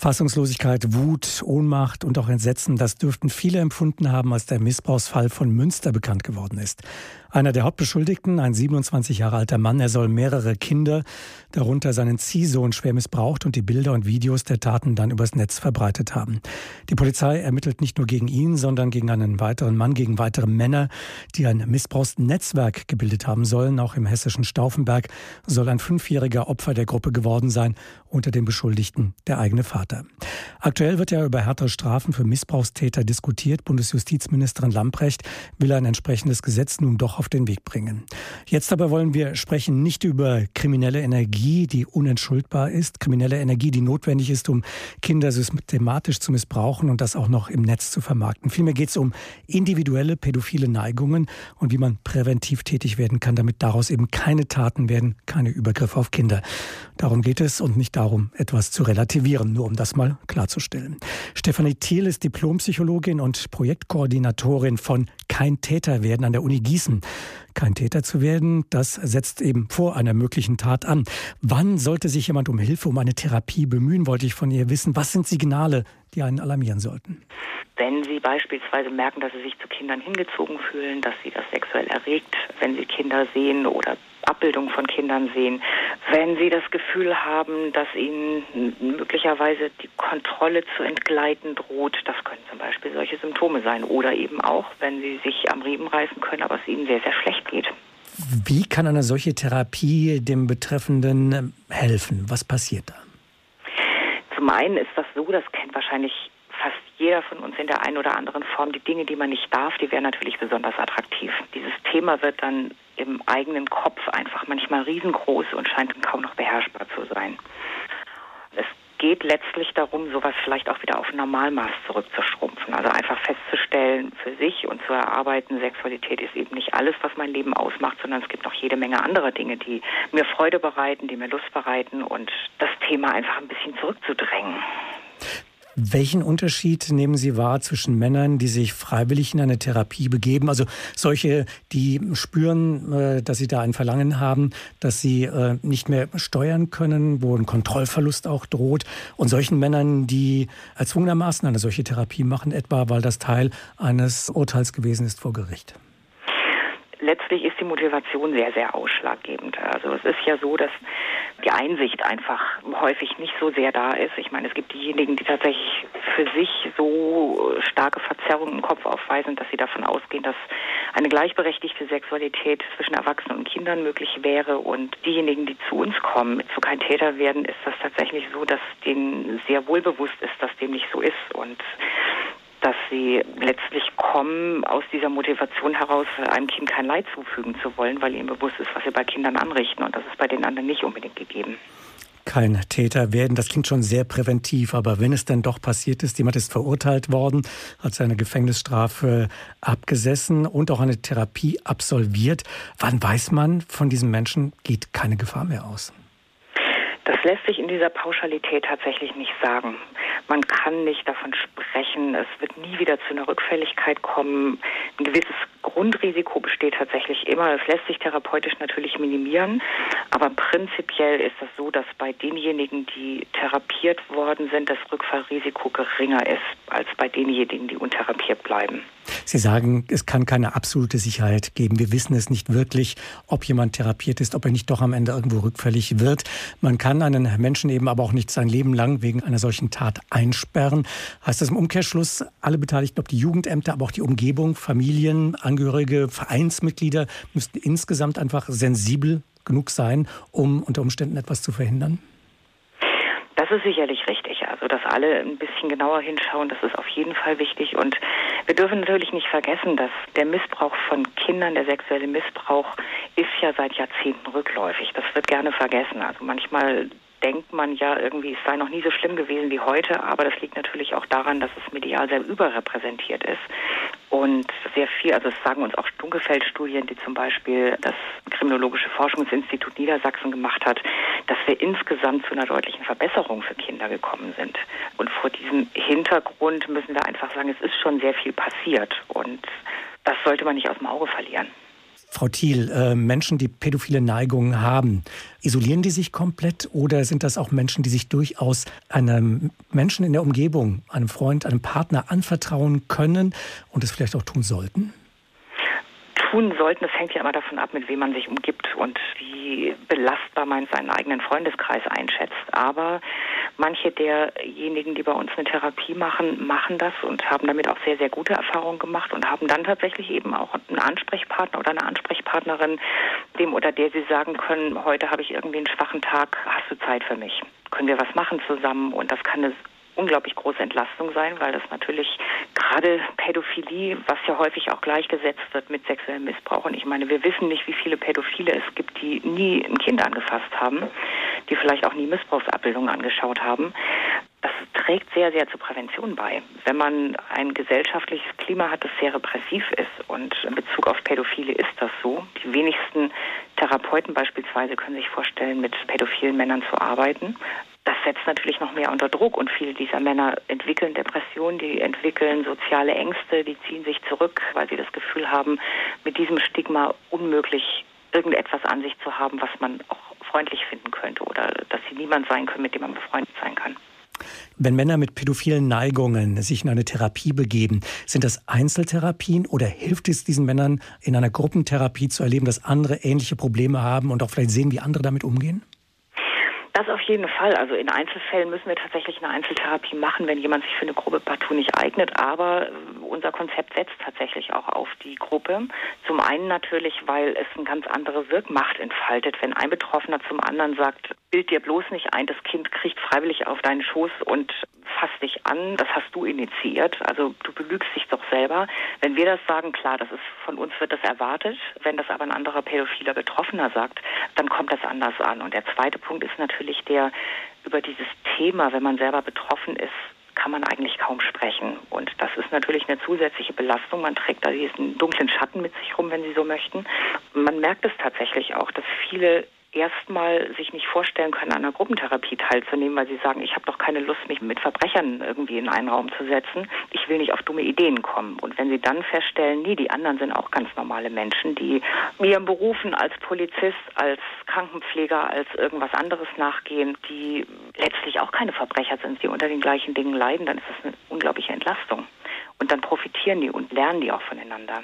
Fassungslosigkeit, Wut, Ohnmacht und auch Entsetzen, das dürften viele empfunden haben, als der Missbrauchsfall von Münster bekannt geworden ist. Einer der Hauptbeschuldigten, ein 27 Jahre alter Mann, er soll mehrere Kinder, darunter seinen Ziehsohn, schwer missbraucht und die Bilder und Videos der Taten dann übers Netz verbreitet haben. Die Polizei ermittelt nicht nur gegen ihn, sondern gegen einen weiteren Mann, gegen weitere Männer, die ein Missbrauchsnetzwerk gebildet haben sollen. Auch im hessischen Stauffenberg soll ein fünfjähriger Opfer der Gruppe geworden sein, unter den Beschuldigten der eigene Vater. Aktuell wird ja über härtere Strafen für Missbrauchstäter diskutiert. Bundesjustizministerin Lamprecht will ein entsprechendes Gesetz nun doch auf den Weg bringen. Jetzt aber wollen wir sprechen nicht über kriminelle Energie, die unentschuldbar ist, kriminelle Energie, die notwendig ist, um Kinder systematisch zu missbrauchen und das auch noch im Netz zu vermarkten. Vielmehr geht es um individuelle pädophile Neigungen und wie man präventiv tätig werden kann, damit daraus eben keine Taten werden, keine Übergriffe auf Kinder. Darum geht es und nicht darum, etwas zu relativieren, nur um das mal klarzustellen. Stefanie Thiel ist Diplompsychologin und Projektkoordinatorin von Kein Täter werden an der Uni Gießen. Kein Täter zu werden, das setzt eben vor einer möglichen Tat an. Wann sollte sich jemand um Hilfe, um eine Therapie bemühen, wollte ich von ihr wissen. Was sind Signale, die einen alarmieren sollten? Wenn Sie beispielsweise merken, dass Sie sich zu Kindern hingezogen fühlen, dass Sie das sexuell erregt, wenn Sie Kinder sehen oder Abbildungen von Kindern sehen, wenn Sie das Gefühl haben, dass Ihnen möglicherweise die Kontrolle zu entgleiten droht, das können zum Beispiel solche Symptome sein. Oder eben auch, wenn Sie sich am Riemen reißen können, aber es Ihnen sehr, sehr schlecht geht. Wie kann eine solche Therapie dem Betreffenden helfen? Was passiert da? Zum einen ist das so, das kennt wahrscheinlich fast jeder von uns in der einen oder anderen Form. Die Dinge, die man nicht darf, die wären natürlich besonders attraktiv. Dieses Thema wird dann im eigenen Kopf einfach manchmal riesengroß und scheint kaum noch beherrschbar zu sein. Geht letztlich darum, sowas vielleicht auch wieder auf Normalmaß zurückzuschrumpfen. Also einfach festzustellen für sich und zu erarbeiten, Sexualität ist eben nicht alles, was mein Leben ausmacht, sondern es gibt noch jede Menge anderer Dinge, die mir Freude bereiten, die mir Lust bereiten und das Thema einfach ein bisschen zurückzudrängen. Welchen Unterschied nehmen Sie wahr zwischen Männern, die sich freiwillig in eine Therapie begeben, also solche, die spüren, äh, dass sie da ein Verlangen haben, dass sie äh, nicht mehr steuern können, wo ein Kontrollverlust auch droht, und solchen Männern, die erzwungenermaßen eine solche Therapie machen, etwa weil das Teil eines Urteils gewesen ist vor Gericht? letztlich ist die Motivation sehr, sehr ausschlaggebend. Also es ist ja so, dass die Einsicht einfach häufig nicht so sehr da ist. Ich meine, es gibt diejenigen, die tatsächlich für sich so starke Verzerrungen im Kopf aufweisen, dass sie davon ausgehen, dass eine gleichberechtigte Sexualität zwischen Erwachsenen und Kindern möglich wäre. Und diejenigen, die zu uns kommen, zu kein Täter werden, ist das tatsächlich so, dass denen sehr wohl bewusst ist, dass dem nicht so ist. Und dass sie letztlich kommen aus dieser Motivation heraus, einem Kind kein Leid zufügen zu wollen, weil ihnen bewusst ist, was sie bei Kindern anrichten. Und das ist bei den anderen nicht unbedingt gegeben. Kein Täter werden, das klingt schon sehr präventiv, aber wenn es dann doch passiert ist, jemand ist verurteilt worden, hat seine Gefängnisstrafe abgesessen und auch eine Therapie absolviert, wann weiß man, von diesem Menschen geht keine Gefahr mehr aus? Das lässt sich in dieser Pauschalität tatsächlich nicht sagen. Man kann nicht davon sprechen, es wird nie wieder zu einer Rückfälligkeit kommen. Ein gewisses Grundrisiko besteht tatsächlich immer. Es lässt sich therapeutisch natürlich minimieren, aber prinzipiell ist das so, dass bei denjenigen, die therapiert worden sind, das Rückfallrisiko geringer ist als bei denjenigen, die untherapiert bleiben. Sie sagen, es kann keine absolute Sicherheit geben. Wir wissen es nicht wirklich, ob jemand therapiert ist, ob er nicht doch am Ende irgendwo rückfällig wird. Man kann einen Menschen eben aber auch nicht sein Leben lang wegen einer solchen Tat einsperren. Heißt das im Umkehrschluss, alle Beteiligten, ob die Jugendämter, aber auch die Umgebung, Familien, Angehörige, Vereinsmitglieder, müssten insgesamt einfach sensibel genug sein, um unter Umständen etwas zu verhindern? Das ist sicherlich richtig. Also, dass alle ein bisschen genauer hinschauen, das ist auf jeden Fall wichtig. Und wir dürfen natürlich nicht vergessen, dass der Missbrauch von Kindern, der sexuelle Missbrauch, ist ja seit Jahrzehnten rückläufig. Das wird gerne vergessen. Also manchmal denkt man ja irgendwie, es sei noch nie so schlimm gewesen wie heute, aber das liegt natürlich auch daran, dass es medial sehr überrepräsentiert ist und sehr viel, also es sagen uns auch Dunkelfeldstudien, die zum Beispiel das Kriminologische Forschungsinstitut Niedersachsen gemacht hat, dass wir insgesamt zu einer deutlichen Verbesserung für Kinder gekommen sind. Und vor diesem Hintergrund müssen wir einfach sagen, es ist schon sehr viel passiert und das sollte man nicht aus dem Auge verlieren. Frau Thiel, äh, Menschen, die pädophile Neigungen haben, isolieren die sich komplett oder sind das auch Menschen, die sich durchaus einem Menschen in der Umgebung, einem Freund, einem Partner anvertrauen können und es vielleicht auch tun sollten? tun sollten, das hängt ja immer davon ab, mit wem man sich umgibt und wie belastbar man seinen eigenen Freundeskreis einschätzt. Aber manche derjenigen, die bei uns eine Therapie machen, machen das und haben damit auch sehr, sehr gute Erfahrungen gemacht und haben dann tatsächlich eben auch einen Ansprechpartner oder eine Ansprechpartnerin, dem oder der sie sagen können, heute habe ich irgendwie einen schwachen Tag, hast du Zeit für mich? Können wir was machen zusammen? Und das kann eine unglaublich große Entlastung sein, weil das natürlich gerade Pädophilie, was ja häufig auch gleichgesetzt wird mit sexuellem Missbrauch. Und ich meine, wir wissen nicht, wie viele Pädophile es gibt, die nie ein Kind angefasst haben, die vielleicht auch nie Missbrauchsabbildungen angeschaut haben. Das trägt sehr, sehr zur Prävention bei. Wenn man ein gesellschaftliches Klima hat, das sehr repressiv ist und in Bezug auf Pädophile ist das so. Die wenigsten Therapeuten beispielsweise können sich vorstellen, mit pädophilen Männern zu arbeiten das setzt natürlich noch mehr unter Druck und viele dieser Männer entwickeln Depressionen, die entwickeln soziale Ängste, die ziehen sich zurück, weil sie das Gefühl haben, mit diesem Stigma unmöglich irgendetwas an sich zu haben, was man auch freundlich finden könnte oder dass sie niemand sein können, mit dem man befreundet sein kann. Wenn Männer mit pädophilen Neigungen sich in eine Therapie begeben, sind das Einzeltherapien oder hilft es diesen Männern in einer Gruppentherapie zu erleben, dass andere ähnliche Probleme haben und auch vielleicht sehen, wie andere damit umgehen? Das auf jeden Fall. Also in Einzelfällen müssen wir tatsächlich eine Einzeltherapie machen, wenn jemand sich für eine Gruppe partout nicht eignet. Aber äh, unser Konzept setzt tatsächlich auch auf die Gruppe. Zum einen natürlich, weil es eine ganz andere Wirkmacht entfaltet, wenn ein Betroffener zum anderen sagt, bild dir bloß nicht ein, das Kind kriegt freiwillig auf deinen Schoß und fasst dich an, das hast du initiiert, also du belügst dich doch selber. Wenn wir das sagen, klar, das ist von uns wird das erwartet. Wenn das aber ein anderer pädophiler Betroffener sagt, dann kommt das anders an. Und der zweite Punkt ist natürlich der über dieses Thema, wenn man selber betroffen ist, kann man eigentlich kaum sprechen. Und das ist natürlich eine zusätzliche Belastung. Man trägt da diesen dunklen Schatten mit sich rum, wenn Sie so möchten. Man merkt es tatsächlich auch, dass viele erstmal sich nicht vorstellen können, an einer Gruppentherapie teilzunehmen, weil sie sagen, ich habe doch keine Lust, mich mit Verbrechern irgendwie in einen Raum zu setzen. Ich will nicht auf dumme Ideen kommen. Und wenn sie dann feststellen, nee, die anderen sind auch ganz normale Menschen, die ihren Berufen als Polizist, als Krankenpfleger, als irgendwas anderes nachgehen, die letztlich auch keine Verbrecher sind, die unter den gleichen Dingen leiden, dann ist das eine unglaubliche Entlastung. Und dann profitieren die und lernen die auch voneinander.